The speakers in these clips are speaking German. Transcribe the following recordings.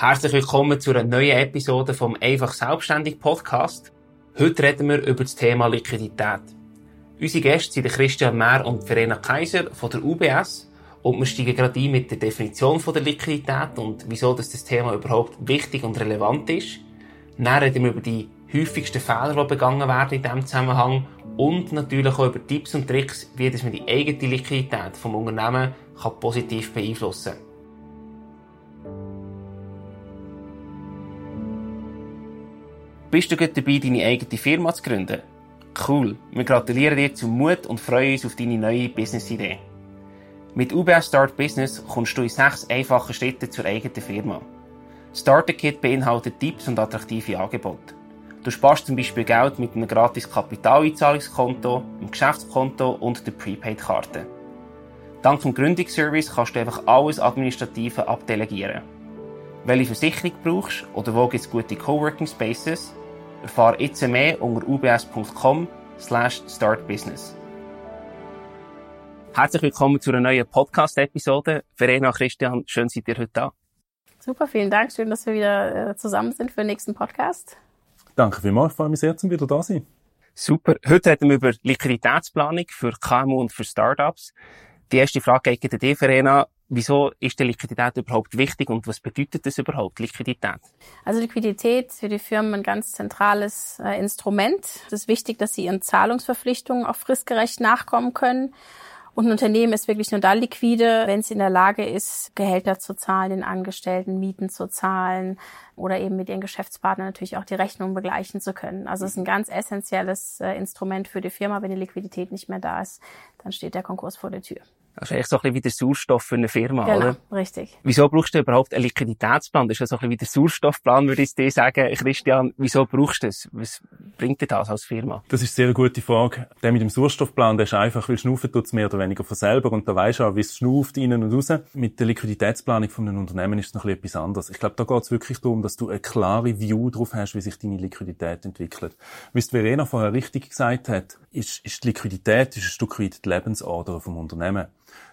Herzlich willkommen zu einer neuen Episode vom Einfach Selbstständig Podcast. Heute reden wir über das Thema Liquidität. Unsere Gäste sind Christian Mehr und Verena Kaiser von der UBS und wir steigen gerade ein mit der Definition von der Liquidität und wieso das Thema überhaupt wichtig und relevant ist. Dann reden wir über die häufigsten Fehler, die begangen werden in diesem Zusammenhang und natürlich auch über Tipps und Tricks, wie man die eigene Liquidität vom Unternehmen positiv beeinflussen kann. Bist du gut dabei, deine eigene Firma zu gründen? Cool. Wir gratulieren dir zum Mut und freuen uns auf deine neue Business-Idee. Mit UBS Start Business kommst du in sechs einfachen Schritten zur eigenen Firma. Starter Kit beinhaltet Tipps und attraktive Angebote. Du sparst zum Beispiel Geld mit einem gratis Kapitaleinzahlungskonto, einem Geschäftskonto und der Prepaid-Karte. Dank dem Gründungsservice kannst du einfach alles Administrative abdelegieren. Welche Versicherung brauchst oder wo gibt es gute Coworking Spaces? Erfahre jetzt mehr unter ubs.com startbusiness. Herzlich willkommen zu einer neuen Podcast-Episode. Verena, Christian, schön seid ihr heute da. Super, vielen Dank. Schön, dass wir wieder äh, zusammen sind für den nächsten Podcast. Danke vielmals. Ich freue mich sehr, zum wieder da sein. Super. Heute reden wir über Liquiditätsplanung für KMU und für Startups. Die erste Frage geht an dich, Verena. Wieso ist die Liquidität überhaupt wichtig und was bedeutet das überhaupt, Liquidität? Also Liquidität ist für die Firmen ein ganz zentrales äh, Instrument. Es ist wichtig, dass sie ihren Zahlungsverpflichtungen auch fristgerecht nachkommen können. Und ein Unternehmen ist wirklich nur dann liquide, wenn es in der Lage ist, Gehälter zu zahlen, den Angestellten Mieten zu zahlen oder eben mit ihren Geschäftspartnern natürlich auch die Rechnung begleichen zu können. Also es ist ein ganz essentielles äh, Instrument für die Firma. Wenn die Liquidität nicht mehr da ist, dann steht der Konkurs vor der Tür. Das ist eigentlich so ein bisschen wie der Sauerstoff für eine Firma, genau, oder? richtig. Wieso brauchst du überhaupt einen Liquiditätsplan? Das ist ja so ein bisschen wie der Sauerstoffplan, würde ich dir sagen. Christian, wieso brauchst du das? Was bringt dir das als Firma? Das ist eine sehr gute Frage. Der mit dem Sauerstoffplan, der ist einfach, weil schnaufen tut's mehr oder weniger von selber und da weisst du auch, wie es schnauft, innen und raus. Mit der Liquiditätsplanung von einem Unternehmen ist es noch ein bisschen etwas anderes. Ich glaube, da geht's wirklich darum, dass du eine klare View drauf hast, wie sich deine Liquidität entwickelt. Wie Verena vorher richtig gesagt hat, ist, ist die Liquidität ist ein Stück weit die Lebensader vom Unternehmen.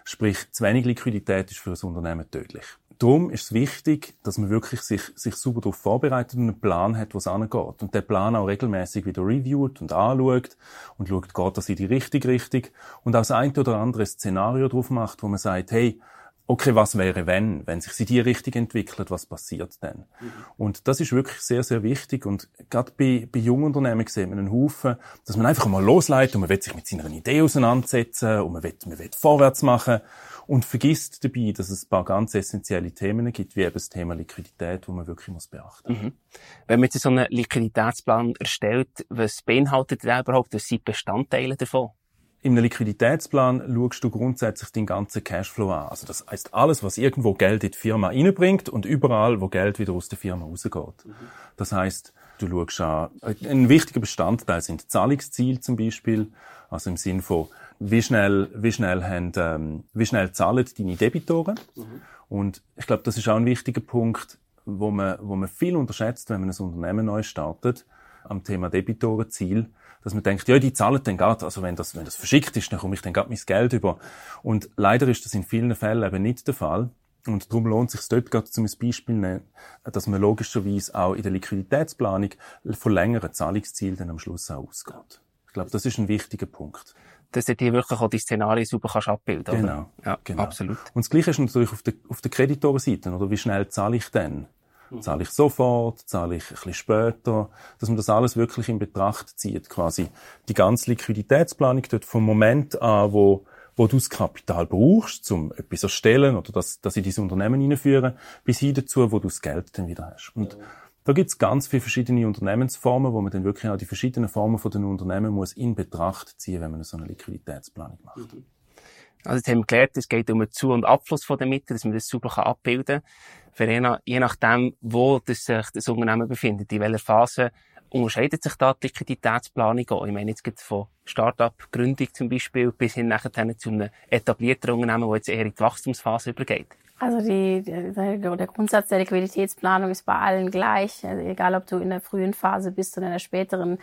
Sprich, zu wenig Liquidität ist für das Unternehmen tödlich. Darum ist es wichtig, dass man wirklich sich, sich super darauf vorbereitet und einen Plan hat, wo es angeht. Und der Plan auch regelmäßig wieder reviewt und anschaut und schaut, geht das in die richtige Richtung und auch das ein oder andere Szenario drauf macht, wo man sagt, hey, okay, was wäre wenn, wenn sich in die Richtung entwickelt, was passiert dann? Mhm. Und das ist wirklich sehr, sehr wichtig und gerade bei, bei jungen Unternehmen sieht man einen Haufen, dass man einfach mal losleitet und man will sich mit seiner Idee auseinandersetzen und man will, man will vorwärts machen und vergisst dabei, dass es ein paar ganz essentielle Themen gibt, wie eben das Thema Liquidität, wo man wirklich muss beachten muss. Mhm. Wenn man jetzt so einen Liquiditätsplan erstellt, was beinhaltet der überhaupt, was sind Bestandteile davon? In einem Liquiditätsplan schaust du grundsätzlich den ganzen Cashflow an. Also das heißt alles, was irgendwo Geld in die Firma reinbringt und überall, wo Geld wieder aus der Firma rausgeht. Das heißt, du schaust an, ein wichtiger Bestandteil sind Zahlungsziele zum Beispiel, also im Sinn von, wie schnell, wie schnell haben, ähm, wie schnell zahlen deine Debitoren. Mhm. Und ich glaube, das ist auch ein wichtiger Punkt, wo man, wo man viel unterschätzt, wenn man ein Unternehmen neu startet, am Thema Debitorenziel dass man denkt, ja, die zahlen dann gerade, also wenn das, wenn das verschickt ist, dann komme ich dann gerade mein Geld über. Und leider ist das in vielen Fällen eben nicht der Fall. Und darum lohnt es sich dort gerade zum Beispiel nehmen, dass man logischerweise auch in der Liquiditätsplanung von längeren Zahlungszielen dann am Schluss auch ausgeht. Ich glaube, das ist ein wichtiger Punkt. Dass du dir wirklich auch die Szenarien super kannst abbilden Genau. Ja, genau. absolut. Und das Gleiche ist natürlich auf der, auf der Kreditorenseite, oder? Wie schnell zahle ich denn? Mhm. Zahle ich sofort? Zahle ich ein bisschen später? Dass man das alles wirklich in Betracht zieht, quasi. Die ganze Liquiditätsplanung dort vom Moment an, wo, wo du das Kapital brauchst, um etwas zu erstellen oder das, das in dein Unternehmen hineinführen, bis hin dazu, wo du das Geld dann wieder hast. Und ja. da gibt's ganz viele verschiedene Unternehmensformen, wo man dann wirklich auch die verschiedenen Formen von den Unternehmen muss in Betracht ziehen, wenn man so eine Liquiditätsplanung macht. Mhm. Also jetzt haben wir gelernt, es geht um den Zu- und Abfluss von den Mitteln, dass man das sauber abbilden kann. Verena, je nachdem, wo das sich das Unternehmen befindet, in welcher Phase unterscheidet sich da die Liquiditätsplanung auch? Ich meine jetzt geht von Start-up-Gründung zum Beispiel bis hin nachher zu einem etablierten Unternehmen, das jetzt eher in die Wachstumsphase übergeht. Also die, der, der Grundsatz der Liquiditätsplanung ist bei allen gleich. Also egal, ob du in der frühen Phase bist oder in der späteren,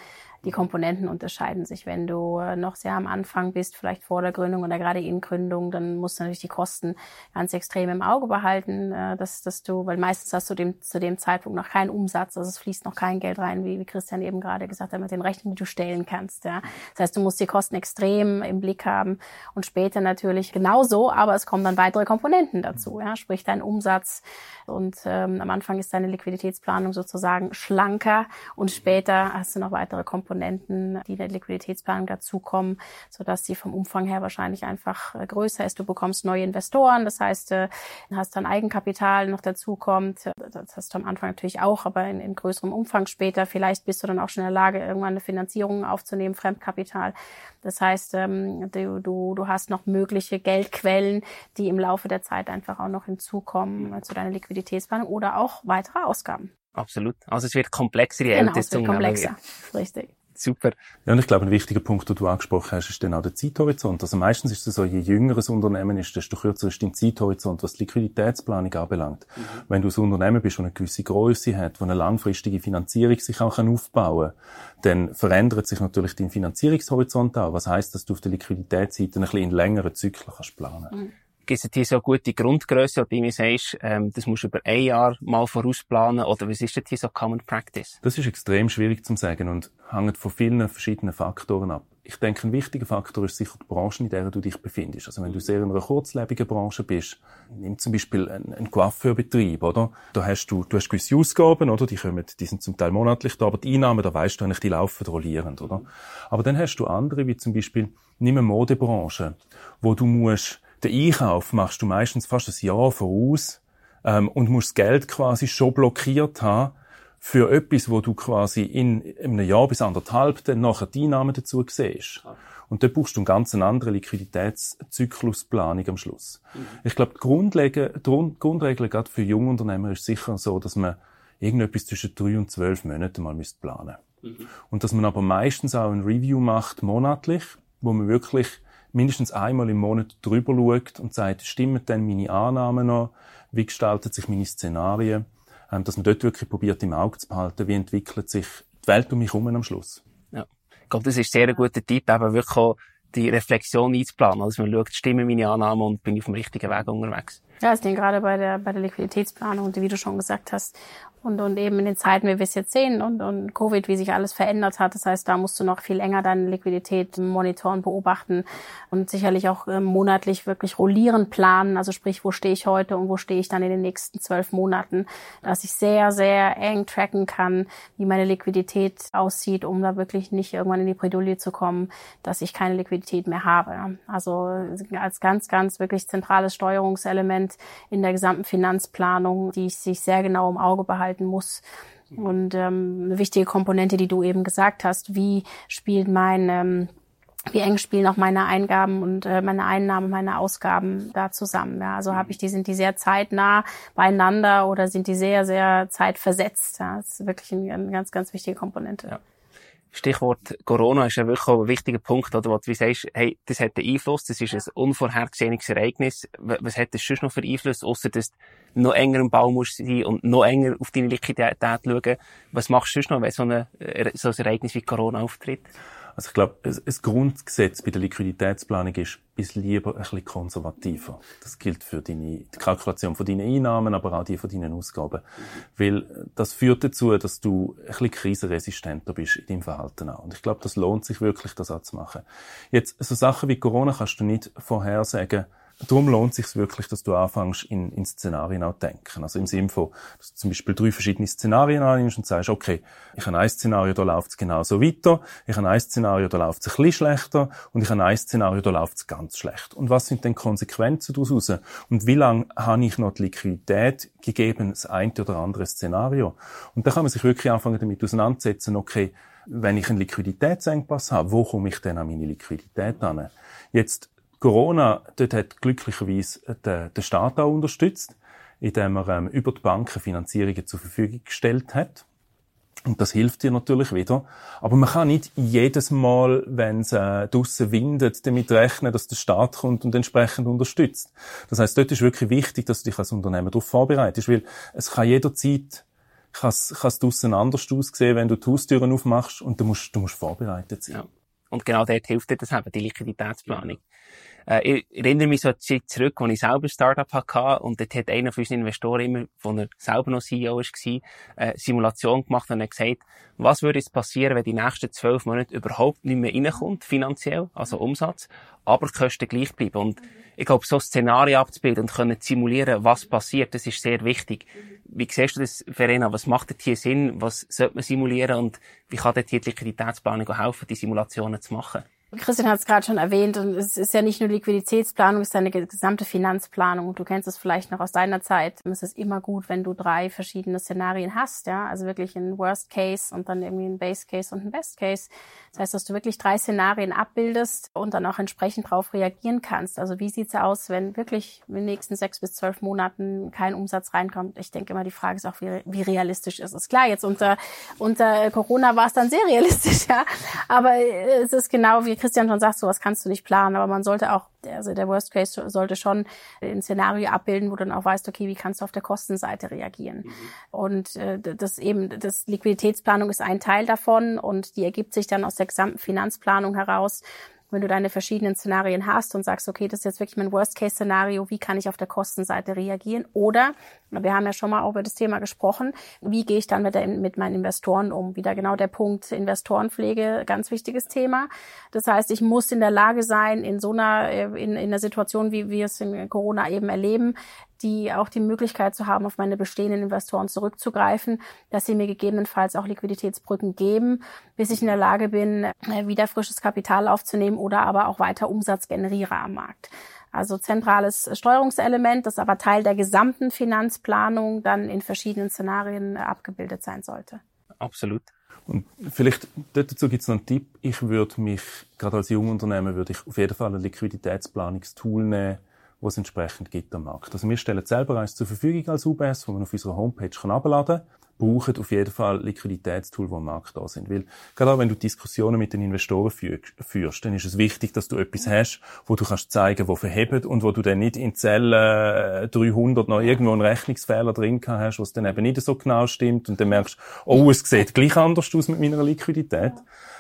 die Komponenten unterscheiden sich. Wenn du noch sehr am Anfang bist, vielleicht vor der Gründung oder gerade in Gründung, dann musst du natürlich die Kosten ganz extrem im Auge behalten, äh, dass, dass du, weil meistens hast du dem, zu dem Zeitpunkt noch keinen Umsatz, also es fließt noch kein Geld rein, wie, wie Christian eben gerade gesagt hat, mit den Rechnungen, die du stellen kannst. Ja. Das heißt, du musst die Kosten extrem im Blick haben und später natürlich genauso, aber es kommen dann weitere Komponenten dazu, ja, sprich dein Umsatz und ähm, am Anfang ist deine Liquiditätsplanung sozusagen schlanker und später hast du noch weitere Komponenten Komponenten, die der Liquiditätsplanung dazukommen, sodass sie vom Umfang her wahrscheinlich einfach äh, größer ist. Du bekommst neue Investoren, das heißt, du äh, hast dann Eigenkapital noch dazukommt. Das hast du am Anfang natürlich auch, aber in, in größerem Umfang später. Vielleicht bist du dann auch schon in der Lage, irgendwann eine Finanzierung aufzunehmen, Fremdkapital. Das heißt, ähm, du, du, du hast noch mögliche Geldquellen, die im Laufe der Zeit einfach auch noch hinzukommen äh, zu deiner Liquiditätsplanung oder auch weitere Ausgaben. Absolut. Also es wird komplexer, je genau, älter es wird komplexer. Richtig. Super. Ja, und ich glaube, ein wichtiger Punkt, den du angesprochen hast, ist dann auch der Zeithorizont. Also meistens ist es so, je jünger ein Unternehmen ist, desto kürzer ist dein Zeithorizont, was die Liquiditätsplanung anbelangt. Mhm. Wenn du ein Unternehmen bist, das eine gewisse Größe hat, wo eine langfristige Finanzierung sich auch aufbauen kann, dann verändert sich natürlich dein Finanzierungshorizont auch. Was heißt, dass du auf der Liquiditätsseite ein bisschen in längeren Zyklen kannst planen. Mhm gibt es hier so gute Grundgröße, du mir sagst, ähm, das musst du über ein Jahr mal vorausplanen, oder was ist denn hier so Common Practice? Das ist extrem schwierig zu sagen und hängt von vielen verschiedenen Faktoren ab. Ich denke, ein wichtiger Faktor ist sicher die Branche, in der du dich befindest. Also wenn du sehr in einer kurzlebigen Branche bist, nimm zum Beispiel einen, einen Coiffeurbetrieb, oder? Da hast du, du hast gewisse Ausgaben, oder? Die kommen, die sind zum Teil monatlich da, aber die Einnahmen, da weißt du eigentlich, die laufen rollierend, oder? Aber dann hast du andere, wie zum Beispiel, nimm eine Modebranche, wo du musst den Einkauf machst du meistens fast ein Jahr voraus ähm, und musst das Geld quasi schon blockiert haben für etwas, wo du quasi in, in einem Jahr bis anderthalb dann nachher die Einnahmen dazu siehst. Und da brauchst du eine ganz andere Liquiditätszyklusplanung am Schluss. Mhm. Ich glaube, die Grundregel, die Grundregel gerade für Jungunternehmer ist sicher so, dass man irgendetwas zwischen drei und zwölf Monaten mal planen. Mhm. Und dass man aber meistens auch ein Review macht, monatlich, wo man wirklich mindestens einmal im Monat drüber schaut und sagt, stimmen denn meine Annahmen noch? Wie gestalten sich meine Szenarien? Ähm, dass man dort wirklich probiert, im Auge zu behalten, wie entwickelt sich die Welt um mich herum am Schluss. Ja. Ich glaube, das ist sehr ein guter Tipp, eben wirklich auch die Reflexion einzuplanen. Also man schaut, stimmen meine Annahmen und bin ich auf dem richtigen Weg unterwegs. Ja, ich denke gerade bei der, bei der Liquiditätsplanung, wie du schon gesagt hast, und, und eben in den Zeiten, wie wir es jetzt sehen und, und Covid, wie sich alles verändert hat. Das heißt, da musst du noch viel enger deine Liquidität monitoren, beobachten und sicherlich auch äh, monatlich wirklich rollierend planen. Also sprich, wo stehe ich heute und wo stehe ich dann in den nächsten zwölf Monaten, dass ich sehr, sehr eng tracken kann, wie meine Liquidität aussieht, um da wirklich nicht irgendwann in die Bredouille zu kommen, dass ich keine Liquidität mehr habe. Also als ganz, ganz wirklich zentrales Steuerungselement in der gesamten Finanzplanung, die ich sich sehr genau im Auge behalte halten muss. Und ähm, eine wichtige Komponente, die du eben gesagt hast, wie spielt mein, ähm, wie eng spielen auch meine Eingaben und äh, meine Einnahmen, meine Ausgaben da zusammen. Ja? Also habe ich die, sind die sehr zeitnah beieinander oder sind die sehr, sehr zeitversetzt? Ja? Das ist wirklich eine, eine ganz, ganz wichtige Komponente. Ja. Stichwort Corona ist ja wirklich auch ein wichtiger Punkt, oder, wo du sagst, hey, das hat einen Einfluss, das ist ein unvorhergesehenes Ereignis. Was hat das sonst noch für Einfluss, außer dass du noch enger im Bau musst sein und noch enger auf deine Liquidität schauen? Was machst du sonst noch, wenn so, eine, so ein Ereignis wie Corona auftritt? Also ich glaube, ein Grundgesetz bei der Liquiditätsplanung ist, bis lieber ein bisschen konservativer. Das gilt für deine, die Kalkulation von deinen Einnahmen, aber auch die von deinen Ausgaben. Weil das führt dazu, dass du ein bisschen krisenresistenter bist in deinem Verhalten auch. Und ich glaube, das lohnt sich wirklich, das auch zu machen. Jetzt, so Sachen wie Corona kannst du nicht vorhersagen, Darum lohnt es sich wirklich, dass du anfängst, in, in Szenarien auch denken. Also im Sinne von, dass du zum Beispiel drei verschiedene Szenarien annimmst und sagst, okay, ich habe ein Szenario, da läuft es genauso weiter, ich habe ein Szenario, da läuft es ein bisschen schlechter und ich habe ein Szenario, da läuft es ganz schlecht. Und was sind denn Konsequenzen daraus? Und wie lange habe ich noch die Liquidität gegeben, das eine oder andere Szenario? Und da kann man sich wirklich anfangen damit auseinandersetzen, okay, wenn ich einen Liquiditätsengpass habe, wo komme ich denn an meine Liquidität an? Jetzt Corona, dort hat glücklicherweise der, der Staat auch unterstützt, indem er ähm, über die Banken Finanzierungen zur Verfügung gestellt hat. Und das hilft dir natürlich wieder. Aber man kann nicht jedes Mal, wenn es äh, draussen windet, damit rechnen, dass der Staat kommt und entsprechend unterstützt. Das heißt, dort ist wirklich wichtig, dass du dich als Unternehmen darauf vorbereitest, weil es kann jederzeit kann es draussen anders aussehen, wenn du die Haustüren aufmachst und du musst, du musst vorbereitet sein. Ja. Und genau dort hilft dir das eben, die Liquiditätsplanung. Äh, ich erinnere mich so eine Zeit zurück, als ich selber ein Startup hatte und dort hat einer von unseren Investoren immer, wo er selber noch CEO war, äh, Simulation gemacht und hat gesagt, was würde jetzt passieren, wenn die nächsten zwölf Monate überhaupt nicht mehr reinkommt, finanziell, also Umsatz, aber die Kosten gleich bleiben. Und ich glaube, so Szenarien abzubilden und können simulieren, was passiert, das ist sehr wichtig. Wie siehst du das, Verena? Was macht dort hier Sinn? Was sollte man simulieren? Und wie kann dort hier die Liquiditätsplanung helfen, die Simulationen zu machen? Christian hat es gerade schon erwähnt und es ist ja nicht nur Liquiditätsplanung, es ist eine gesamte Finanzplanung. Du kennst es vielleicht noch aus deiner Zeit. Es ist immer gut, wenn du drei verschiedene Szenarien hast, ja, also wirklich ein Worst Case und dann irgendwie ein Base Case und ein Best Case. Das heißt, dass du wirklich drei Szenarien abbildest und dann auch entsprechend darauf reagieren kannst. Also wie sieht's aus, wenn wirklich in den nächsten sechs bis zwölf Monaten kein Umsatz reinkommt? Ich denke immer, die Frage ist auch, wie, wie realistisch ist es. Klar, jetzt unter, unter Corona war es dann sehr realistisch, ja. Aber es ist genau, wie Christian schon sagt, sowas kannst du nicht planen. Aber man sollte auch, also der Worst Case sollte schon ein Szenario abbilden, wo du dann auch weißt, okay, wie kannst du auf der Kostenseite reagieren? Mhm. Und äh, das eben, das Liquiditätsplanung ist ein Teil davon und die ergibt sich dann aus der gesamten Finanzplanung heraus, wenn du deine verschiedenen Szenarien hast und sagst, okay, das ist jetzt wirklich mein Worst-Case-Szenario, wie kann ich auf der Kostenseite reagieren? Oder, wir haben ja schon mal auch über das Thema gesprochen, wie gehe ich dann mit, der, mit meinen Investoren um? Wieder genau der Punkt Investorenpflege, ganz wichtiges Thema. Das heißt, ich muss in der Lage sein, in so einer, äh, in, in einer Situation, wie wir es in Corona eben erleben, die auch die Möglichkeit zu haben, auf meine bestehenden Investoren zurückzugreifen, dass sie mir gegebenenfalls auch Liquiditätsbrücken geben, bis ich in der Lage bin, äh, wieder frisches Kapital aufzunehmen oder aber auch weiter Umsatz generiere am Markt. Also zentrales Steuerungselement, das aber Teil der gesamten Finanzplanung dann in verschiedenen Szenarien äh, abgebildet sein sollte. Absolut. Und vielleicht dazu gibt es noch einen Tipp. Ich würde mich, gerade als Jungunternehmer, würde ich auf jeden Fall ein Liquiditätsplanungstool nehmen, was es entsprechend gibt am Markt. Also wir stellen selber eins zur Verfügung als UBS, wo man auf unserer Homepage abladen kann brauchen auf jeden Fall Liquiditätstools, die am Markt da sind. Weil, gerade auch wenn du Diskussionen mit den Investoren führst, dann ist es wichtig, dass du etwas hast, wo du kannst zeigen, wo verhebt und wo du dann nicht in Zelle 300 noch irgendwo einen Rechnungsfehler drin hast, was dann eben nicht so genau stimmt und dann merkst, oh, es sieht gleich anders aus mit meiner Liquidität.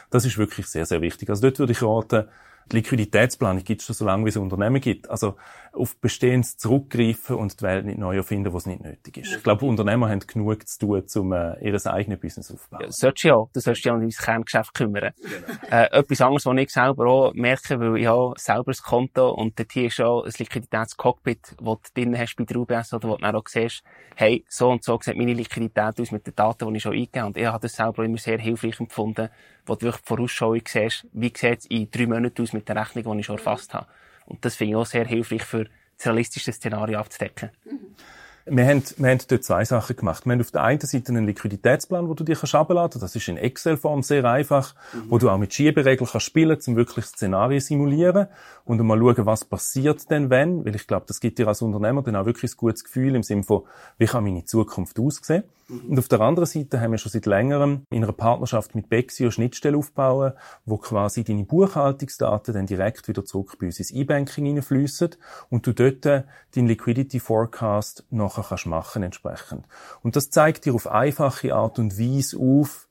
Das ist wirklich sehr, sehr wichtig. Also dort würde ich raten, die Liquiditätsplanung gibt es schon so lange, wie es Unternehmen gibt. Also auf Bestehendes zurückgreifen und die Welt nicht neu erfinden, was nicht nötig ist. Ich glaube, Unternehmer haben genug zu tun, um äh, ihr eigenes Business aufzubauen. Ja, solltest du ja. Du solltest dich um dein Kerngeschäft kümmern. Genau. Äh, etwas anderes, was ich selber auch merke, weil ich habe selber ein Konto und dort hier ist auch ein Liquiditätscockpit, wo du drin hast bei der UBS oder wo du dann auch siehst, hey, so und so sieht meine Liquidität aus mit den Daten, die ich schon eingegeben habe. Und ich habe das selber immer sehr hilfreich empfunden, wo du wirklich vorausschauend siehst, wie sieht es in drei Monaten aus mit der Rechnung, die ich schon erfasst habe. Und das finde ich auch sehr hilfreich für das realistische Szenario abzudecken. Mhm. Wir haben, wir haben dort zwei Sachen gemacht. Wir haben auf der einen Seite einen Liquiditätsplan, wo du dir herunterladen kannst. Das ist in Excel-Form sehr einfach, mhm. wo du auch mit Schieberegeln kannst spielen um wirklich Szenarien simulieren und mal schauen, was passiert denn wenn. Weil ich glaube, das gibt dir als Unternehmer dann auch wirklich ein gutes Gefühl im Sinne von, wie kann meine Zukunft aussehen. Mhm. Und auf der anderen Seite haben wir schon seit längerem in einer Partnerschaft mit Bexio Schnittstelle aufbauen, wo quasi deine Buchhaltungsdaten dann direkt wieder zurück bei uns ins E-Banking hineinfließen und du dort deinen Liquidity Forecast nachher kannst machen entsprechend. Und das zeigt dir auf einfache Art und Weise auf,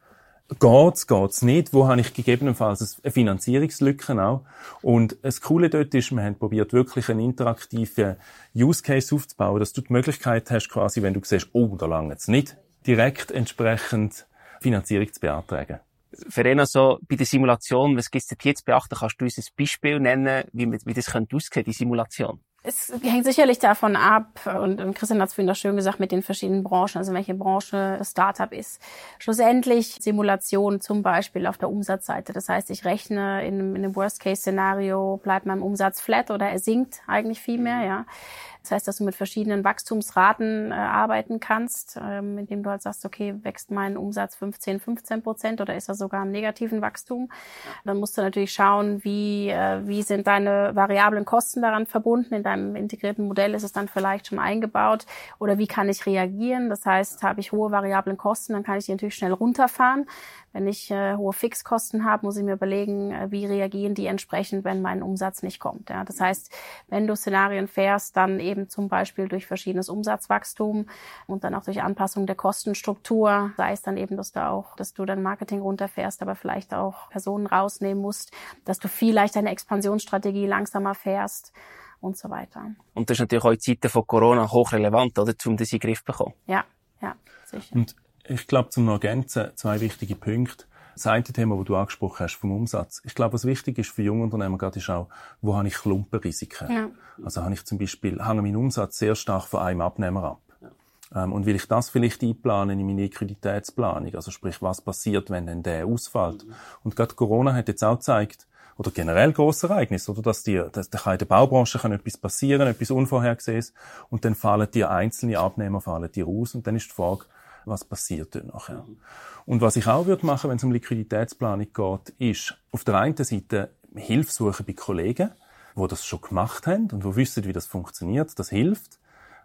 geht's, geht's nicht, wo habe ich gegebenenfalls eine Finanzierungslücke auch. Und das Coole dort ist, wir haben probiert, wirklich einen interaktiven Use Case aufzubauen, dass du die Möglichkeit hast, quasi, wenn du siehst, oh, da langt es nicht, direkt entsprechend Finanzierung zu beantragen. Verena, so bei der Simulation, was gibt es jetzt beachten? Kannst du uns ein Beispiel nennen, wie, wie das könnte aussehen, die Simulation? Es hängt sicherlich davon ab, und Christian hat es vorhin auch schön gesagt, mit den verschiedenen Branchen, also welche Branche Startup ist. Schlussendlich Simulation zum Beispiel auf der Umsatzseite. Das heißt, ich rechne in, in einem Worst-Case-Szenario, bleibt mein Umsatz flat oder er sinkt eigentlich viel mehr, ja. Das heißt, dass du mit verschiedenen Wachstumsraten äh, arbeiten kannst, ähm, indem du halt sagst, okay, wächst mein Umsatz 15, 15 Prozent oder ist er sogar im negativen Wachstum? Dann musst du natürlich schauen, wie, äh, wie sind deine variablen Kosten daran verbunden in deinem integrierten Modell ist es dann vielleicht schon eingebaut. Oder wie kann ich reagieren? Das heißt, habe ich hohe variablen Kosten, dann kann ich die natürlich schnell runterfahren. Wenn ich äh, hohe Fixkosten habe, muss ich mir überlegen, äh, wie reagieren die entsprechend, wenn mein Umsatz nicht kommt. Ja? Das heißt, wenn du Szenarien fährst, dann eben zum Beispiel durch verschiedenes Umsatzwachstum und dann auch durch Anpassung der Kostenstruktur, sei es dann eben, dass du auch, dass du dein Marketing runterfährst, aber vielleicht auch Personen rausnehmen musst, dass du vielleicht deine Expansionsstrategie langsamer fährst und so weiter. Und das ist natürlich auch in Zeiten von Corona hochrelevant, oder, um das in den Griff zu bekommen. Ja, ja, sicher. Und ich glaube, zum noch ergänzen, zwei wichtige Punkte. Das eine Thema, das du angesprochen hast, vom Umsatz. Ich glaube, was wichtig ist für junge Unternehmer gerade ist auch, wo habe ich Klumpenrisiken? Ja. Also habe ich zum Beispiel, hänge meinen Umsatz sehr stark von einem Abnehmer ab. Ja. Ähm, und will ich das vielleicht einplanen in meine Liquiditätsplanung? Also sprich, was passiert, wenn denn der ausfällt? Mhm. Und gerade Corona hat jetzt auch gezeigt, oder generell grosse Ereignisse, oder dass die, dass da in der Baubranche kann etwas passieren, etwas Unvorhergesehenes, und dann fallen die einzelnen Abnehmer fallen die raus, und dann ist die Frage, was passiert dort nachher. Und was ich auch würde machen, wenn es um Liquiditätsplanung geht, ist auf der einen Seite Hilfe suchen bei Kollegen, die das schon gemacht haben und die wissen, wie das funktioniert. Das hilft,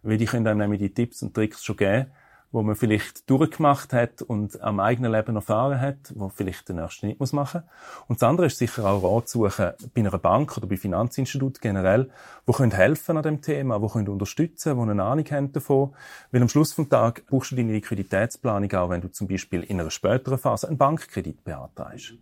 weil die können einem nämlich die Tipps und Tricks schon geben, wo man vielleicht durchgemacht hat und am eigenen Leben erfahren hat, wo vielleicht den ersten nicht muss machen. Und das andere ist sicher auch Rat suchen bei einer Bank oder bei Finanzinstitut generell, wo können helfen an dem Thema, wo können unterstützen, wo eine Ahnung haben davon. Weil am Schluss vom Tag brauchst du deine Liquiditätsplanung auch, wenn du zum Beispiel in einer späteren Phase einen Bankkredit beantragst.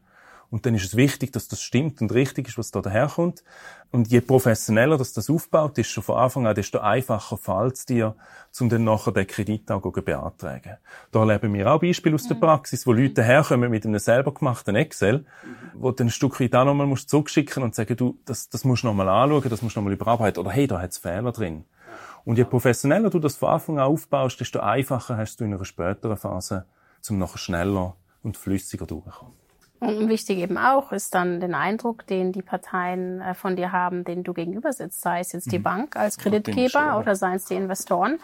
Und dann ist es wichtig, dass das stimmt und richtig ist, was da daherkommt. Und je professioneller das, das aufbaut, ist schon von Anfang an, desto einfacher fällt es dir, um dann nachher den Kredit auch zu beantragen. Da erleben wir auch Beispiele aus der Praxis, wo Leute herkommen mit einem selber gemachten Excel, wo du ein Stück weit auch nochmal musst zurückschicken und sagen, du, das, das musst du nochmal anschauen, das musst du nochmal überarbeiten, oder hey, da hat's Fehler drin. Und je professioneller du das von Anfang an aufbaust, desto einfacher hast du in einer späteren Phase, um nachher schneller und flüssiger durchzukommen. Und wichtig eben auch ist dann den Eindruck, den die Parteien äh, von dir haben, den du gegenüber sitzt, sei es jetzt die mhm. Bank als Kreditgeber oder seien es die Investoren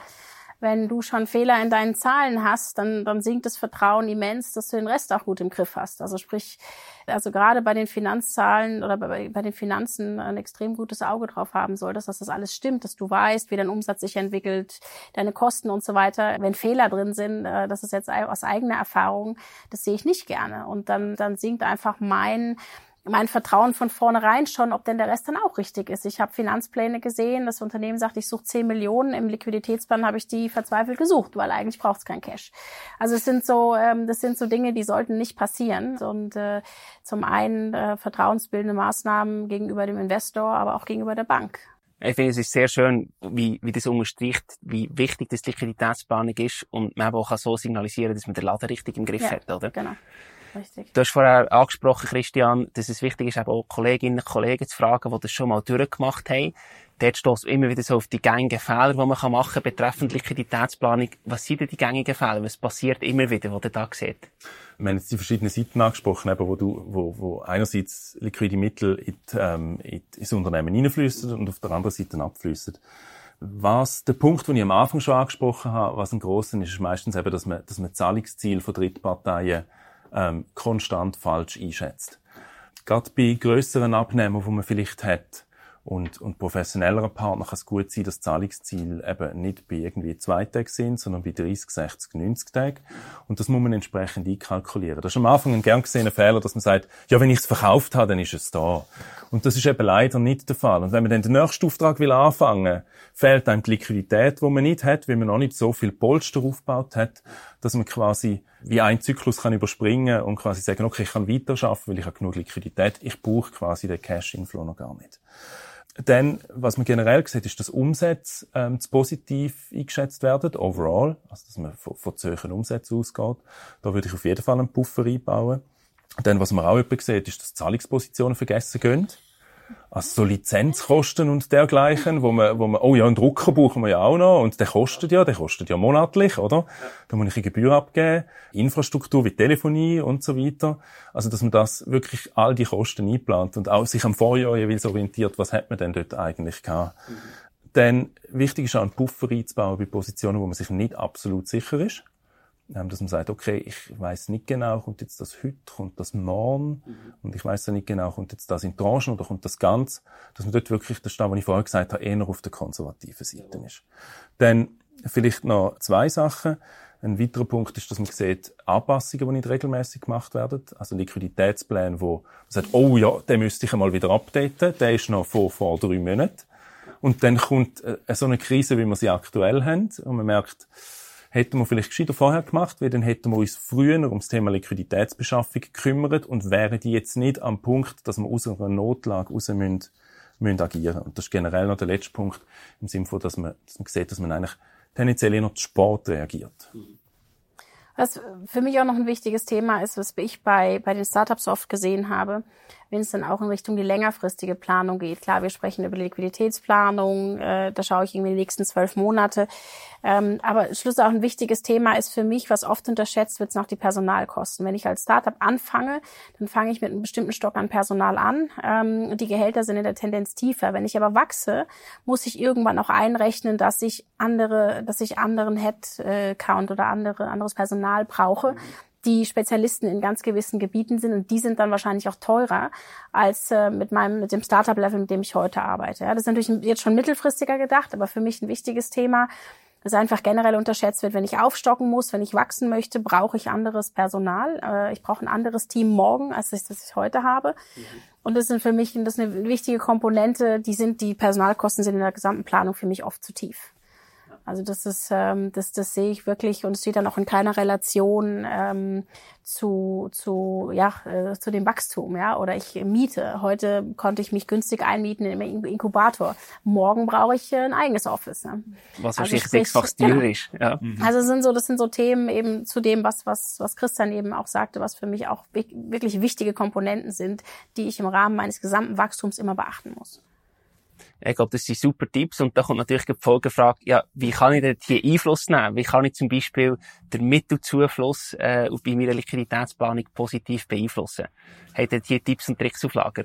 wenn du schon Fehler in deinen Zahlen hast, dann, dann sinkt das Vertrauen immens, dass du den Rest auch gut im Griff hast. Also sprich, also gerade bei den Finanzzahlen oder bei, bei den Finanzen ein extrem gutes Auge drauf haben solltest, dass das alles stimmt, dass du weißt, wie dein Umsatz sich entwickelt, deine Kosten und so weiter. Wenn Fehler drin sind, äh, das ist jetzt aus eigener Erfahrung, das sehe ich nicht gerne. Und dann, dann sinkt einfach mein mein Vertrauen von vornherein schon, ob denn der Rest dann auch richtig ist. Ich habe Finanzpläne gesehen, das Unternehmen sagt, ich suche 10 Millionen, im Liquiditätsplan habe ich die verzweifelt gesucht, weil eigentlich braucht es kein Cash. Also es sind so, ähm, das sind so Dinge, die sollten nicht passieren. Und äh, zum einen äh, vertrauensbildende Maßnahmen gegenüber dem Investor, aber auch gegenüber der Bank. Ich finde, es ist sehr schön, wie, wie das unterstreicht, wie wichtig das Liquiditätsplanung ist und man auch so signalisieren dass man den Laden richtig im Griff ja, hat, oder? Genau. Richtig. Du hast vorher angesprochen, Christian, dass es wichtig ist, eben auch Kolleginnen und Kollegen zu fragen, die das schon mal durchgemacht haben. Dort stößt immer wieder so auf die gängigen Fehler, die man machen kann betreffend Liquiditätsplanung. Was sind denn die gängigen Fehler? Was passiert immer wieder, was ihr da seht? Wir haben jetzt die verschiedenen Seiten angesprochen, eben, wo, du, wo, wo einerseits liquide Mittel in die, ähm, ins Unternehmen hineinfließen und auf der anderen Seite abfließen. Was, der Punkt, den ich am Anfang schon angesprochen habe, was ein grosser ist, ist meistens eben, dass man, dass man Zahlungsziel von Drittparteien ähm, konstant falsch einschätzt. Gerade bei größeren Abnehmern, wo man vielleicht hat, und, und professionellerer Partner kann es gut sein, dass Zahlungsziele eben nicht bei irgendwie zwei Tagen sind, sondern bei 30, 60, 90 Tagen. Und das muss man entsprechend einkalkulieren. Das ist am Anfang ein gern gesehener Fehler, dass man sagt, ja, wenn ich es verkauft habe, dann ist es da. Und das ist eben leider nicht der Fall. Und wenn man dann den nächsten Auftrag will anfangen, fehlt einem die Liquidität, die man nicht hat, weil man noch nicht so viel Polster aufgebaut hat, dass man quasi wie ein Zyklus kann überspringen und quasi sagen, okay, ich kann weiter schaffen, weil ich habe genug Liquidität. Ich brauche quasi den Cash-Inflow noch gar nicht. Dann, was man generell sieht, ist, dass Umsätze ähm, zu positiv eingeschätzt werden, overall, also dass man von, von hohen Umsätzen ausgeht. Da würde ich auf jeden Fall einen Puffer einbauen. Dann, was man auch sieht, ist, dass Zahlungspositionen vergessen gehen. Also so Lizenzkosten und dergleichen, wo man, wo man, oh ja, einen Drucker brauchen wir ja auch noch und der kostet ja, der kostet ja monatlich, oder? Da muss ich eine Gebühr abgeben, Infrastruktur wie Telefonie und so weiter. Also, dass man das wirklich all die Kosten einplant und auch sich am Vorjahr jeweils orientiert, was hat man denn dort eigentlich gehabt. Mhm. Dann, wichtig ist auch einen Puffer einzubauen bei Positionen, wo man sich nicht absolut sicher ist. Dass man sagt, okay, ich weiß nicht genau, kommt jetzt das heute, kommt das morgen, mhm. und ich weiß ja nicht genau, kommt jetzt das in Tranchen oder kommt das ganz, dass man dort wirklich, das steht, was ich vorher gesagt habe, eher auf der konservativen Seite ja. ist. Dann vielleicht noch zwei Sachen. Ein weiterer Punkt ist, dass man sieht, Anpassungen, die nicht regelmäßig gemacht werden. Also Liquiditätspläne, wo man sagt, oh ja, den müsste ich einmal wieder updaten. Der ist noch vor, vor drei Monaten. Und dann kommt äh, so eine Krise, wie wir sie aktuell haben. Und man merkt, hätten wir vielleicht gescheiter vorher gemacht, weil dann hätten wir uns früher ums Thema Liquiditätsbeschaffung gekümmert und wären die jetzt nicht am Punkt, dass wir aus einer Notlage raus müssen, müssen agieren. Und das ist generell noch der letzte Punkt, im Sinne von, dass man, dass man sieht, dass man eigentlich tendenziell eher noch zu Sport reagiert. Was für mich auch noch ein wichtiges Thema ist, was ich bei, bei den Startups oft gesehen habe, wenn es dann auch in Richtung die längerfristige Planung geht. Klar, wir sprechen über Liquiditätsplanung, äh, da schaue ich irgendwie die nächsten zwölf Monate. Ähm, aber Schluss auch ein wichtiges Thema ist für mich, was oft unterschätzt wird, sind auch die Personalkosten. Wenn ich als Startup anfange, dann fange ich mit einem bestimmten Stock an Personal an. Ähm, die Gehälter sind in der Tendenz tiefer. Wenn ich aber wachse, muss ich irgendwann auch einrechnen, dass ich andere, dass ich anderen Headcount oder andere, anderes Personal brauche die Spezialisten in ganz gewissen Gebieten sind und die sind dann wahrscheinlich auch teurer als äh, mit meinem mit dem Startup Level, mit dem ich heute arbeite. Ja, das ist natürlich jetzt schon mittelfristiger gedacht, aber für mich ein wichtiges Thema, das einfach generell unterschätzt wird. Wenn ich aufstocken muss, wenn ich wachsen möchte, brauche ich anderes Personal. Äh, ich brauche ein anderes Team morgen, als ich das ich heute habe. Mhm. Und das sind für mich das ist eine wichtige Komponente. Die sind die Personalkosten sind in der gesamten Planung für mich oft zu tief. Also das ist, ähm, das, das sehe ich wirklich und es steht dann auch in keiner Relation ähm, zu, zu, ja, äh, zu dem Wachstum, ja. Oder ich miete. Heute konnte ich mich günstig einmieten im Inkubator. Morgen brauche ich ein eigenes Office. Ne? Was also wahrscheinlich sechsfach teurer genau. ist. Ja. Mhm. Also sind so, das sind so Themen eben zu dem, was, was, was Christian eben auch sagte, was für mich auch wirklich wichtige Komponenten sind, die ich im Rahmen meines gesamten Wachstums immer beachten muss. Ich glaube, das sind super Tipps. Und da kommt natürlich die Folgefrage, ja, wie kann ich denn hier Einfluss nehmen? Wie kann ich zum Beispiel den Mittelzufluss äh, bei meiner Liquiditätsplanung positiv beeinflussen? Habt ihr hier Tipps und Tricks auf Lager?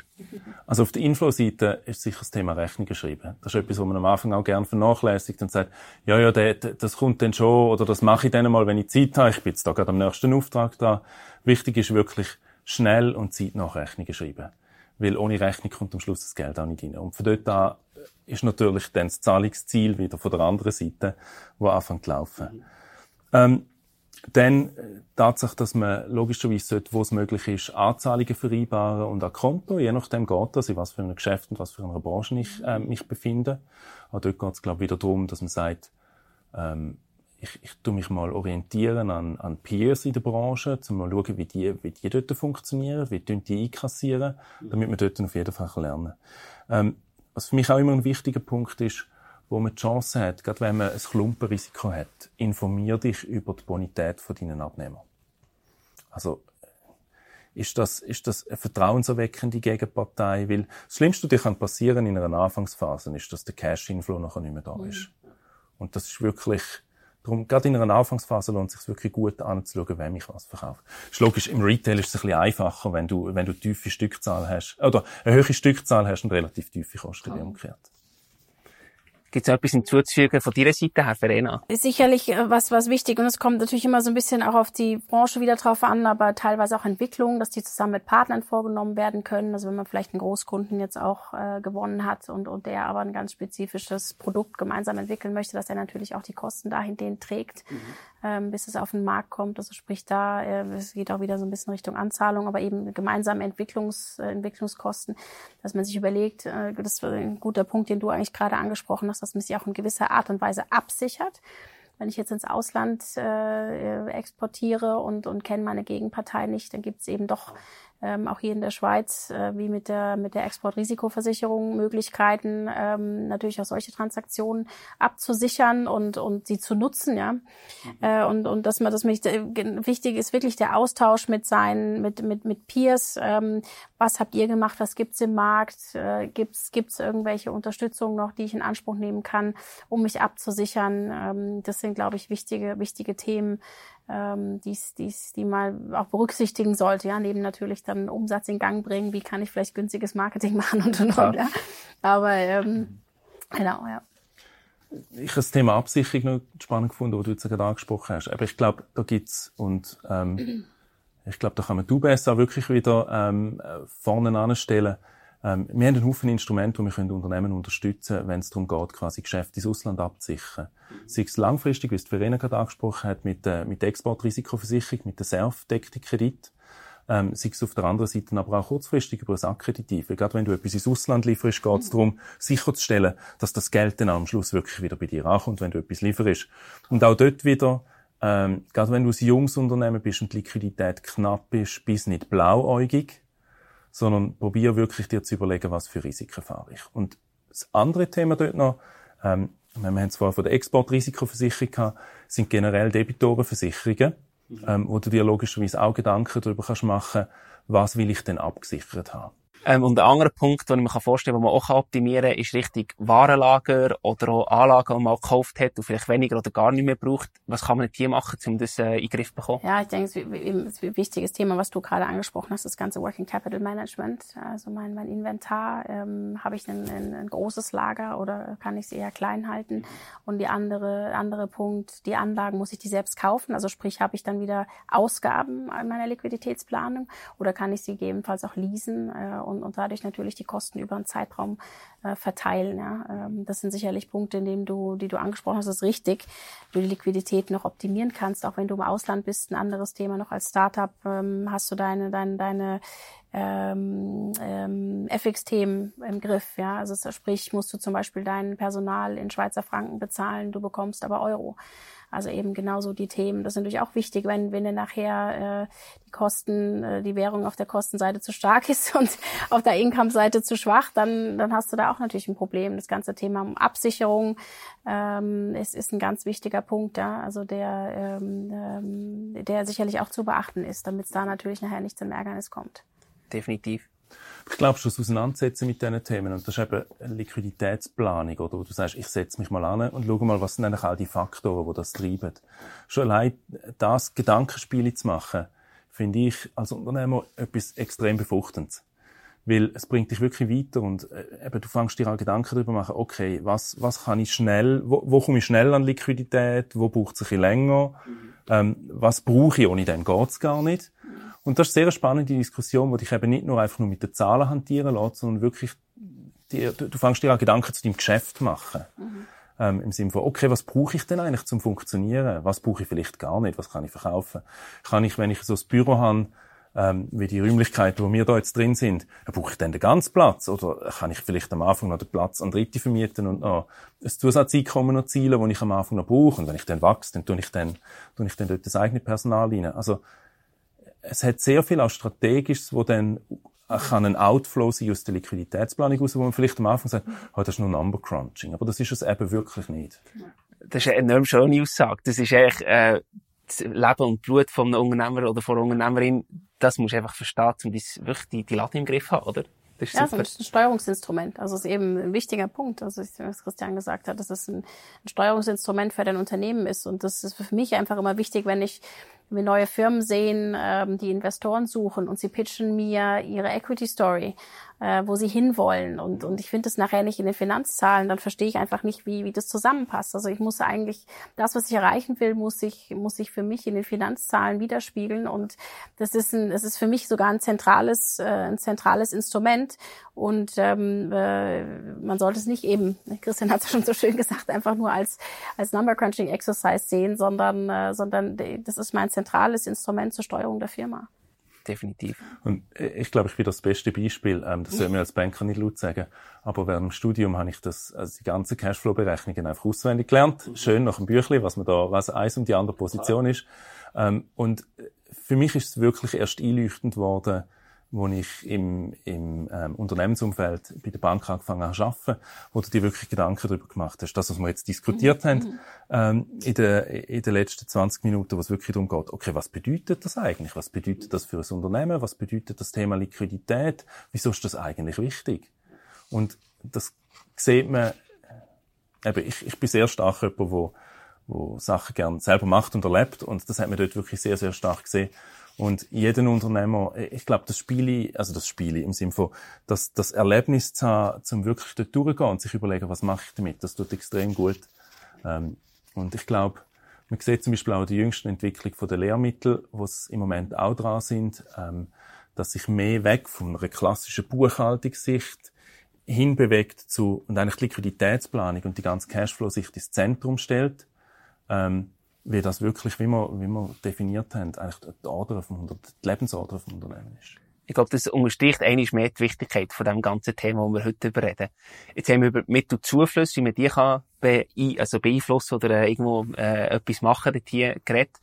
Also auf der Inflow-Seite ist sicher das Thema Rechnung geschrieben. Das ist etwas, was man am Anfang auch gerne vernachlässigt und sagt, ja, ja, das kommt dann schon oder das mache ich dann mal, wenn ich Zeit habe. Ich bin jetzt da gerade am nächsten Auftrag dran. Wichtig ist wirklich schnell und zeitnah Rechnungen schreiben weil ohne Rechnung kommt am Schluss das Geld auch nicht rein. Und von dort an ist natürlich dann das Zahlungsziel wieder von der anderen Seite, wo anfängt zu laufen. Ähm, dann äh, Tatsache, dass man logischerweise sollte, wo es möglich ist, Anzahlungen vereinbaren und ein Konto. Je nachdem geht das, in was für einem Geschäft und was für einer Branche ich äh, mich befinde. Auch dort geht es, glaube ich, wieder darum, dass man sagt, ähm, ich, ich tu mich mal orientieren an, an Peers in der Branche, um mal schauen, wie die, wie die dort funktionieren, wie die einkassieren, damit wir dort auf jeden Fall lernen. Ähm, was für mich auch immer ein wichtiger Punkt ist, wo man die Chance hat, gerade wenn man ein Klumpenrisiko hat, informier dich über die Bonität von deinen Abnehmern. Also, ist das, ist das eine vertrauenserweckende Gegenpartei? Weil das Schlimmste, was dir passieren in einer Anfangsphase, ist, dass der Cash-Inflow nachher nicht mehr da ist. Mhm. Und das ist wirklich, Darum, gerade in einer Anfangsphase lohnt es sich wirklich gut anzuschauen, wem ich was verkaufe. Ist logisch, im Retail ist es ein bisschen einfacher, wenn du, wenn du tiefe Stückzahl hast, oder eine höhere Stückzahl hast und relativ tiefe Kosten, wie umgekehrt. Gibt es etwas hinzuzufügen von deiner Seite her, Verena? Ist sicherlich äh, was, was wichtig. Und es kommt natürlich immer so ein bisschen auch auf die Branche wieder drauf an, aber teilweise auch Entwicklungen, dass die zusammen mit Partnern vorgenommen werden können. Also wenn man vielleicht einen Großkunden jetzt auch äh, gewonnen hat und, und der aber ein ganz spezifisches Produkt gemeinsam entwickeln möchte, dass er natürlich auch die Kosten dahingehend trägt. Mhm ähm, bis es auf den Markt kommt. Also sprich da, äh, es geht auch wieder so ein bisschen Richtung Anzahlung, aber eben gemeinsame Entwicklungs, äh, Entwicklungskosten, dass man sich überlegt, äh, das ist ein guter Punkt, den du eigentlich gerade angesprochen hast, dass man sich auch in gewisser Art und Weise absichert. Wenn ich jetzt ins Ausland äh, exportiere und, und kenne meine Gegenpartei nicht, dann gibt es eben doch ähm, auch hier in der Schweiz, äh, wie mit der, mit der Exportrisikoversicherung, Möglichkeiten, ähm, natürlich auch solche Transaktionen abzusichern und, und sie zu nutzen, ja. Mhm. Äh, und, und dass man das mich, wichtig ist wirklich der Austausch mit seinen, mit, mit, mit Peers. Ähm, was habt ihr gemacht? Was gibt's im Markt? Äh, gibt's, gibt's irgendwelche Unterstützung noch, die ich in Anspruch nehmen kann, um mich abzusichern? Ähm, das sind, glaube ich, wichtige, wichtige Themen, ähm, die's, die's, die man auch berücksichtigen sollte. Ja, neben natürlich dann Umsatz in Gang bringen. Wie kann ich vielleicht günstiges Marketing machen und und und. Ja. Aber ähm, genau, ja. ich habe das Thema Absicherung noch spannend gefunden, wo du jetzt gerade angesprochen hast. Aber ich glaube, da gibt's und ähm, ich glaube, da kann man du besser wirklich wieder ähm, vorne anstellen. Ähm, wir haben einen Haufen Instrumente, wo wir können Unternehmen unterstützen können, wenn es darum geht, quasi Geschäfte ins Ausland abzusichern. Sei es langfristig, wie es Verena gerade angesprochen hat, mit, äh, mit der Exportrisikoversicherung, mit der SERF-deckten Kredit. Ähm, sei es auf der anderen Seite aber auch kurzfristig über ein Akkreditiv. Weil gerade wenn du etwas ins Ausland lieferst, geht es darum, sicherzustellen, dass das Geld dann am Schluss wirklich wieder bei dir ankommt, wenn du etwas lieferst. Und auch dort wieder, ähm, gerade wenn du ein junges Unternehmen bist und die Liquidität knapp ist, bist nicht blauäugig, sondern probier wirklich dir zu überlegen, was für Risiken fahre ich. Und das andere Thema dort noch, ähm, wir haben es vorher von der Exportrisikoversicherung gehabt, sind generell Debitorenversicherungen ähm, wo du dir logischerweise auch Gedanken darüber kannst machen, was will ich denn abgesichert haben. Ähm, und ein anderer Punkt, den ich mir vorstellen kann, den man auch optimieren kann, ist richtig Warenlager oder auch Anlagen, die man gekauft hat und vielleicht weniger oder gar nicht mehr braucht. Was kann man hier machen, um das äh, in den Griff zu bekommen? Ja, ich denke, es ist ein wichtiges Thema, was du gerade angesprochen hast, das ganze Working Capital Management. Also mein, mein Inventar, ähm, habe ich ein, ein, ein großes Lager oder kann ich es eher klein halten? Und die andere, andere Punkt, die Anlagen, muss ich die selbst kaufen? Also sprich, habe ich dann wieder Ausgaben an meiner Liquiditätsplanung oder kann ich sie gegebenenfalls auch leasen? Äh, und, und dadurch natürlich die Kosten über einen Zeitraum äh, verteilen. Ja. Ähm, das sind sicherlich Punkte, in denen du, die du angesprochen hast, ist richtig, du die Liquidität noch optimieren kannst, auch wenn du im Ausland bist. Ein anderes Thema noch als Startup ähm, hast du deine, deine, deine ähm, ähm, FX-Themen im Griff. Ja, also sprich, musst du zum Beispiel dein Personal in Schweizer Franken bezahlen, du bekommst aber Euro. Also eben genauso die Themen. Das ist natürlich auch wichtig, wenn, wenn dann nachher äh, die Kosten, äh, die Währung auf der Kostenseite zu stark ist und auf der Income-Seite zu schwach, dann, dann hast du da auch natürlich ein Problem. Das ganze Thema Absicherung ähm, ist, ist ein ganz wichtiger Punkt, ja, also der, ähm, ähm, der sicherlich auch zu beachten ist, damit es da natürlich nachher nicht zum Ärgernis kommt. Definitiv. Ich glaube, schon das Auseinandersetzen mit diesen Themen, und das ist eben eine Liquiditätsplanung, oder wo du sagst, ich setze mich mal an und schaue mal, was sind eigentlich all die Faktoren, die das treiben. Schon allein das Gedankenspiele zu machen, finde ich als Unternehmer etwas extrem befruchtendes. Weil es bringt dich wirklich weiter und äh, eben, du fängst dir auch Gedanken darüber machen, okay, was, was kann ich schnell, wo, wo komme ich schnell an Liquidität, wo braucht es ein bisschen länger, mhm. ähm, was brauche ich, ohne dem geht's gar nicht. Und das ist eine sehr spannende Diskussion, die dich eben nicht nur einfach nur mit den Zahlen hantieren lässt, sondern wirklich, die, du, du fängst dir auch Gedanken zu deinem Geschäft machen. Mhm. Ähm, Im Sinne von, okay, was brauche ich denn eigentlich zum Funktionieren? Was brauche ich vielleicht gar nicht? Was kann ich verkaufen? Kann ich, wenn ich so ein Büro habe, ähm, wie die Räumlichkeiten, wo wir da jetzt drin sind, brauche ich dann den ganzen Platz? Oder kann ich vielleicht am Anfang noch den Platz an Dritte vermieten und noch ein Zusatzeinkommen noch zielen, das ich am Anfang noch brauche? Und wenn ich dann wachse, dann tue ich dann, tue ich dann dort das eigene Personal rein. Also, es hat sehr viel auch Strategisches, wo dann kann ein Outflow sein aus der Liquiditätsplanung raus, wo man vielleicht am Anfang sagt, oh, das ist nur Number Crunching. Aber das ist es eben wirklich nicht. Das ist eine enorm schöne Aussage. Das ist eigentlich, äh, das Leben und Blut von einem Unternehmer oder von einer Unternehmerin, das musst du einfach verstehen, um das wirklich die, die Latte im Griff haben, oder? Das ist ja, super. das ist ein Steuerungsinstrument. Also es ist eben ein wichtiger Punkt. Also was Christian gesagt hat, dass es ein, ein Steuerungsinstrument für dein Unternehmen ist. Und das ist für mich einfach immer wichtig, wenn ich wir neue Firmen sehen, ähm, die Investoren suchen und sie pitchen mir ihre Equity Story äh, wo sie hinwollen. Und, und ich finde es nachher nicht in den Finanzzahlen, dann verstehe ich einfach nicht, wie, wie das zusammenpasst. Also ich muss eigentlich, das, was ich erreichen will, muss ich, muss ich für mich in den Finanzzahlen widerspiegeln. Und das ist ein, es ist für mich sogar ein zentrales, äh, ein zentrales Instrument. Und ähm, äh, man sollte es nicht eben, Christian hat es schon so schön gesagt, einfach nur als, als Number Crunching Exercise sehen, sondern, äh, sondern das ist mein zentrales Instrument zur Steuerung der Firma definitiv. Und ich glaube, ich bin das beste Beispiel. Ähm, das soll mir als Banker nicht laut sagen. Aber während dem Studium habe ich das, also die ganzen Cashflow-Berechnungen einfach auswendig gelernt. Schön nach dem Büchlein, was man da, was eins und die andere Position ist. Ähm, und für mich ist es wirklich erst einleuchtend worden, wo ich im, im ähm, Unternehmensumfeld bei der Bank angefangen habe zu arbeiten, wo du dir wirklich Gedanken darüber gemacht hast. Das, was wir jetzt diskutiert mhm. haben ähm, in, der, in den letzten 20 Minuten, wo es wirklich darum geht, okay, was bedeutet das eigentlich? Was bedeutet das für ein Unternehmen? Was bedeutet das Thema Liquidität? Wieso ist das eigentlich wichtig? Und das sieht man, eben, ich, ich bin sehr stark jemand, wo, wo Sachen gern selber macht und erlebt und das hat man dort wirklich sehr, sehr stark gesehen und jeden Unternehmer, ich glaube, das Spiele, also das Spiele im Sinne von, das, das Erlebnis zu haben, zum wirklich dort durchgehen und sich überlegen, was mache ich damit, das tut extrem gut. Ähm, und ich glaube, man sieht zum Beispiel auch die jüngsten Entwicklung der Lehrmittel, wo es im Moment auch dran sind, ähm, dass sich mehr weg von einer klassischen Buchhaltungssicht hinbewegt zu, und eigentlich die Liquiditätsplanung und die ganze Cashflow-Sicht ins Zentrum stellt, ähm, wie das wirklich, wie wir, wie wir definiert haben, eigentlich die Order vom, die Lebensorder vom Unternehmen ist. Ich glaube, das unterstreicht eigentlich mehr die Wichtigkeit von dem ganzen Thema, das wir heute reden. Jetzt haben wir über Mittelzuflüsse, wie man die kann also beeinflussen oder äh, irgendwo äh, etwas machen, dort hier geredet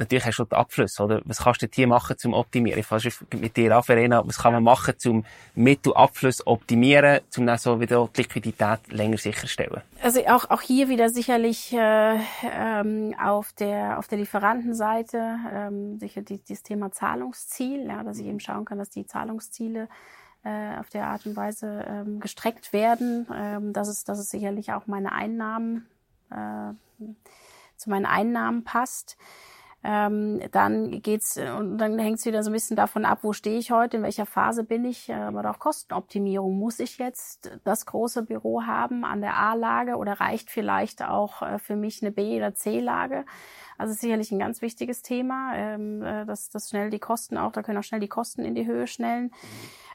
natürlich hast du den Abfluss, oder? Was kannst du hier machen zum Optimieren? Ich fasse mit dir an, Verena, was kann man machen zum Mittelabfluss optimieren, um dann so wieder die Liquidität länger sicherstellen? Also auch, auch hier wieder sicherlich äh, ähm, auf der auf der Lieferantenseite ähm, sicher die, dieses Thema Zahlungsziel, ja, dass ich eben schauen kann, dass die Zahlungsziele äh, auf der Art und Weise ähm, gestreckt werden. Ähm, dass es dass es sicherlich auch meine Einnahmen äh, zu meinen Einnahmen passt. Ähm, dann geht's und dann hängt es wieder so ein bisschen davon ab, wo stehe ich heute, in welcher Phase bin ich, äh, aber auch Kostenoptimierung. Muss ich jetzt das große Büro haben an der A-Lage oder reicht vielleicht auch äh, für mich eine B- oder C-Lage? Also sicherlich ein ganz wichtiges Thema, ähm, äh, dass, dass schnell die Kosten auch, da können auch schnell die Kosten in die Höhe schnellen.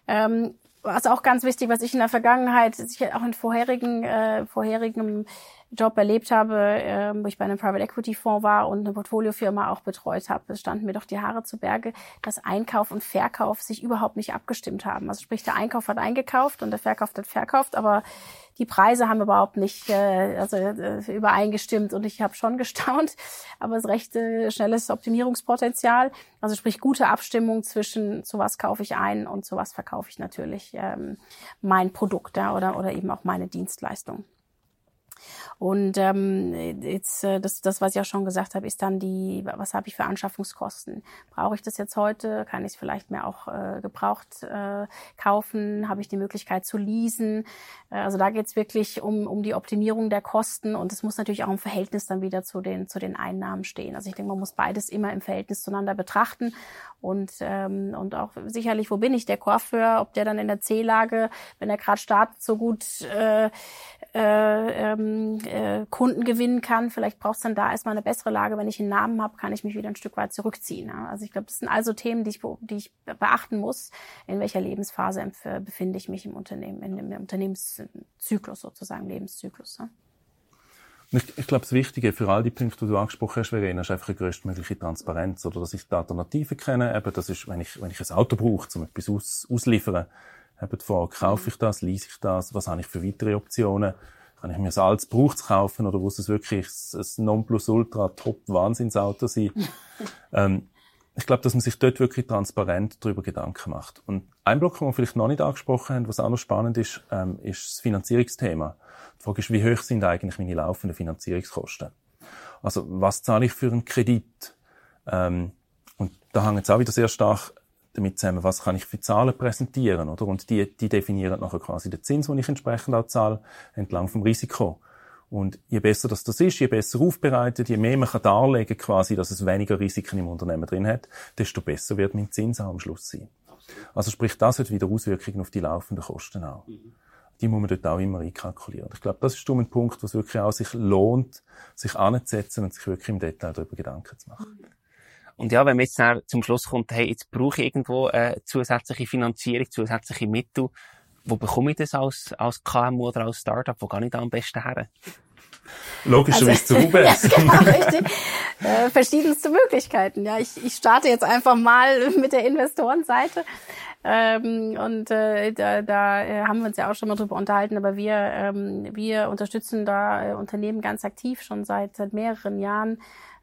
Ähm, was auch ganz wichtig, was ich in der Vergangenheit, sicher auch in vorherigen, äh, vorherigen Job erlebt habe, äh, wo ich bei einem Private Equity Fonds war und eine Portfoliofirma auch betreut habe. Es standen mir doch die Haare zu Berge, dass Einkauf und Verkauf sich überhaupt nicht abgestimmt haben. Also sprich, der Einkauf hat eingekauft und der Verkauf hat verkauft, aber die Preise haben überhaupt nicht äh, also, äh, übereingestimmt und ich habe schon gestaunt, aber es recht äh, schnelles Optimierungspotenzial. Also sprich gute Abstimmung zwischen zu was kaufe ich ein und zu was verkaufe ich natürlich ähm, mein Produkt ja, oder, oder eben auch meine Dienstleistung. Und ähm, jetzt, äh, das, das, was ich auch schon gesagt habe, ist dann die, was habe ich für Anschaffungskosten? Brauche ich das jetzt heute? Kann ich es vielleicht mehr auch äh, gebraucht äh, kaufen? Habe ich die Möglichkeit zu leasen? Äh, also da geht es wirklich um, um die Optimierung der Kosten und es muss natürlich auch im Verhältnis dann wieder zu den, zu den Einnahmen stehen. Also ich denke, man muss beides immer im Verhältnis zueinander betrachten und, ähm, und auch sicherlich, wo bin ich, der Coiffeur, ob der dann in der C-Lage, wenn er gerade startet, so gut äh, äh, ähm, äh, Kunden gewinnen kann. Vielleicht braucht es dann da erstmal eine bessere Lage. Wenn ich einen Namen habe, kann ich mich wieder ein Stück weit zurückziehen. Ja? Also ich glaube, das sind also Themen, die ich, die ich beachten muss. In welcher Lebensphase befinde ich mich im Unternehmen, in dem Unternehmenszyklus sozusagen, Lebenszyklus. Ja? Ich, ich glaube, das Wichtige für all die Punkte, die du angesprochen hast, Verena, ist einfach eine größtmögliche Transparenz. Oder dass ich die Alternativen kenne. Eben, das ist, wenn ich, wenn ich ein Auto brauche, um etwas aus, ausliefern, eben die Frage, kaufe ich das, lease ich das, was habe ich für weitere Optionen? Kann ich mir altes Gebrauchtes kaufen oder muss es wirklich ein Nonplusultra Top Wahnsinnsauto sein? ähm, ich glaube, dass man sich dort wirklich transparent darüber Gedanken macht. Und ein Block, den wir vielleicht noch nicht angesprochen haben, was auch noch spannend ist, ähm, ist das Finanzierungsthema. Die Frage ist, wie hoch sind eigentlich meine laufenden Finanzierungskosten? Also, was zahle ich für einen Kredit? Ähm, und da hängt es auch wieder sehr stark damit zusammen, was kann ich für Zahlen präsentieren, oder? Und die, die definieren nachher quasi den Zins, den ich entsprechend auch zahle, entlang vom Risiko. Und je besser das, das ist, je besser aufbereitet, je mehr man kann darlegen quasi, dass es weniger Risiken im Unternehmen drin hat, desto besser wird mein Zins auch am Schluss sein. Also sprich, das hat wieder Auswirkungen auf die laufenden Kosten auch. Die muss man dort auch immer einkalkulieren. Ich glaube, das ist ein Punkt, wo es wirklich auch sich lohnt, sich anzusetzen und sich wirklich im Detail darüber Gedanken zu machen. Und ja, wenn man jetzt zum Schluss kommt, hey, jetzt brauche ich irgendwo eine zusätzliche Finanzierung, zusätzliche Mittel, wo bekomme ich das als, als KMU oder als Startup? Wo gehe ich da am besten her? Logischerweise also, zu UBS. ja, genau, richtig. Äh, verschiedenste Möglichkeiten. Ja, ich, ich starte jetzt einfach mal mit der Investorenseite. Ähm, und äh, da, da äh, haben wir uns ja auch schon mal drüber unterhalten, aber wir, ähm, wir unterstützen da äh, Unternehmen ganz aktiv schon seit, seit mehreren Jahren äh,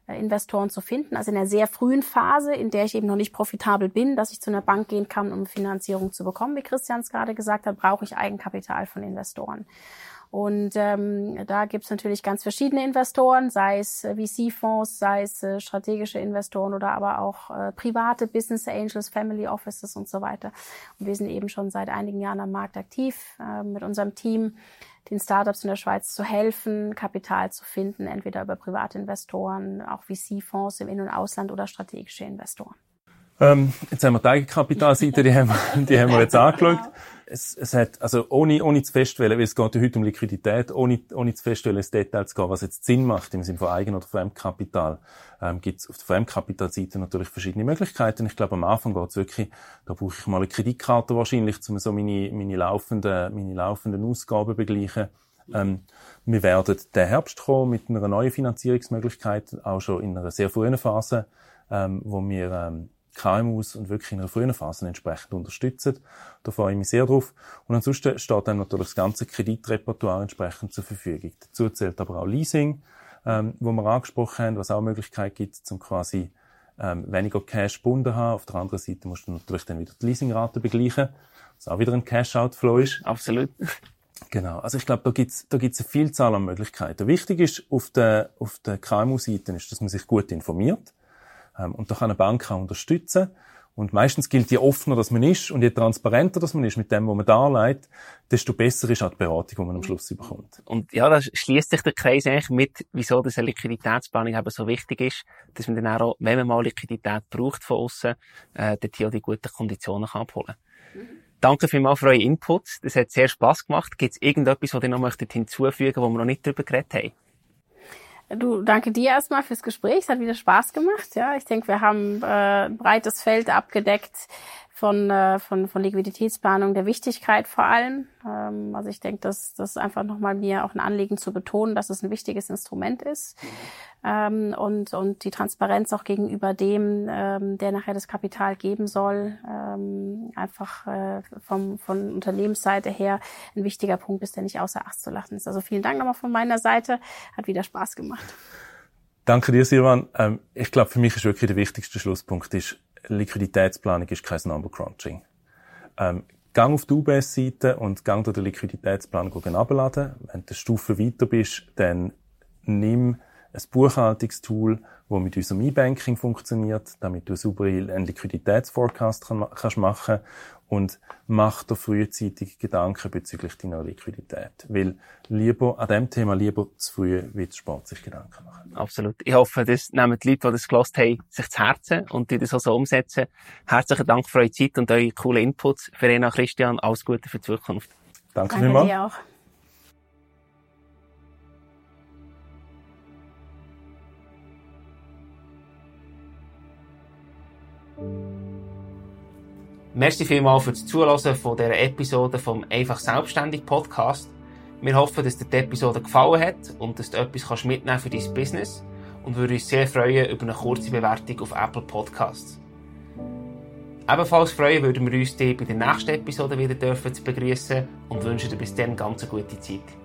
Investoren zu finden, also in einer sehr frühen Phase, in der ich eben noch nicht profitabel bin, dass ich zu einer Bank gehen kann, um Finanzierung zu bekommen. Wie Christian es gerade gesagt hat, brauche ich Eigenkapital von Investoren. Und ähm, da gibt es natürlich ganz verschiedene Investoren, sei es äh, VC-Fonds, sei es äh, strategische Investoren oder aber auch äh, private Business Angels, Family Offices und so weiter. Und wir sind eben schon seit einigen Jahren am Markt aktiv äh, mit unserem Team den Startups in der Schweiz zu helfen, Kapital zu finden, entweder über Privatinvestoren, auch VC-Fonds im In- und Ausland oder strategische Investoren. Ähm, jetzt haben wir die Eigenkapitalseite, die haben, die haben wir jetzt angeschaut. es, es hat, also ohne, ohne zu feststellen, weil es geht ja heute um Liquidität, ohne, ohne zu feststellen, ins Detail zu gehen, was jetzt Sinn macht im Sinne von Eigen- oder Fremdkapital, ähm, gibt es auf der Fremdkapitalseite natürlich verschiedene Möglichkeiten. Ich glaube, am Anfang geht es wirklich, da brauche ich mal eine Kreditkarte wahrscheinlich, um so meine, meine laufenden, meine laufenden Ausgaben begleichen. Ähm, wir werden den Herbst kommen mit einer neuen Finanzierungsmöglichkeit, auch schon in einer sehr frühen Phase, ähm, wo wir ähm, KMUs und wirklich in einer frühen Phase entsprechend unterstützen. Da freue ich mich sehr drauf. Und ansonsten steht dann natürlich das ganze Kreditrepertoire entsprechend zur Verfügung. Dazu zählt aber auch Leasing, ähm, wo wir angesprochen haben, was auch Möglichkeit gibt, zum quasi ähm, weniger Cash gebunden haben. Auf der anderen Seite musst du natürlich dann wieder die Leasingrate begleichen, was auch wieder ein Cash-Outflow ist. Absolut. Genau. Also ich glaube, da gibt's da gibt's eine Vielzahl an Möglichkeiten. Wichtig ist auf der auf der KMU-Seite ist, dass man sich gut informiert und da kann eine Bank auch unterstützen. Und meistens gilt, je offener das man ist und je transparenter das man ist mit dem, was man darlegt, desto besser ist auch die Beratung, die man am Schluss bekommt. Und ja, da schließt sich der Kreis eigentlich mit, wieso das eine Liquiditätsplanung eben so wichtig ist, dass man dann auch, wenn man mal Liquidität braucht von außen, äh, dort hier auch die guten Konditionen kann abholen kann. Danke vielmals für euren Input. Das hat sehr Spass gemacht. Gibt es irgendetwas, was ihr noch möchtet hinzufügen, wo wir noch nicht darüber geredet haben? Du, danke dir erstmal fürs Gespräch. Es hat wieder Spaß gemacht. Ja, ich denke, wir haben äh, ein breites Feld abgedeckt von, äh, von, von Liquiditätsplanung, der Wichtigkeit vor allem. Ähm, also ich denke, das, das einfach nochmal mir auch ein Anliegen zu betonen, dass es ein wichtiges Instrument ist. Ähm, und, und die Transparenz auch gegenüber dem, ähm, der nachher das Kapital geben soll, ähm, einfach äh, vom, von Unternehmensseite her ein wichtiger Punkt ist, der nicht außer Acht zu lassen ist. Also vielen Dank nochmal von meiner Seite. Hat wieder Spaß gemacht. Danke dir, Silvan. Ähm, ich glaube, für mich ist wirklich der wichtigste Schlusspunkt ist, Liquiditätsplanung ist kein Number Crunching. Ähm, gang auf die UBS-Seite und gang dir den Liquiditätsplan abladen. Wenn du eine Stufe weiter bist, dann nimm ein Buchhaltungstool, das mit unserem E-Banking funktioniert, damit du super einen Liquiditätsforecast kannst machen und mach dir frühzeitig Gedanken bezüglich deiner Liquidität. Weil lieber, an dem Thema lieber zu früh, wie zu spät sich Gedanken machen. Absolut. Ich hoffe, das nehmen die Leute, die das gelost haben, sich zu Herzen und die das auch so umsetzen. Herzlichen Dank für eure Zeit und eure coolen Inputs. Verena Christian, alles Gute für die Zukunft. Danke, Danke vielmals. Merci vielmals für das Zuhören von dieser Episode vom Einfach Selbstständig Podcast. Wir hoffen, dass dir die Episode gefallen hat und dass du etwas mitnehmen kannst für dein Business und würden uns sehr freuen über eine kurze Bewertung auf Apple Podcasts. Ebenfalls freuen würden wir uns, dich bei der nächsten Episode wieder dürfen zu begrüßen und wünschen dir bis dann ganz eine gute Zeit.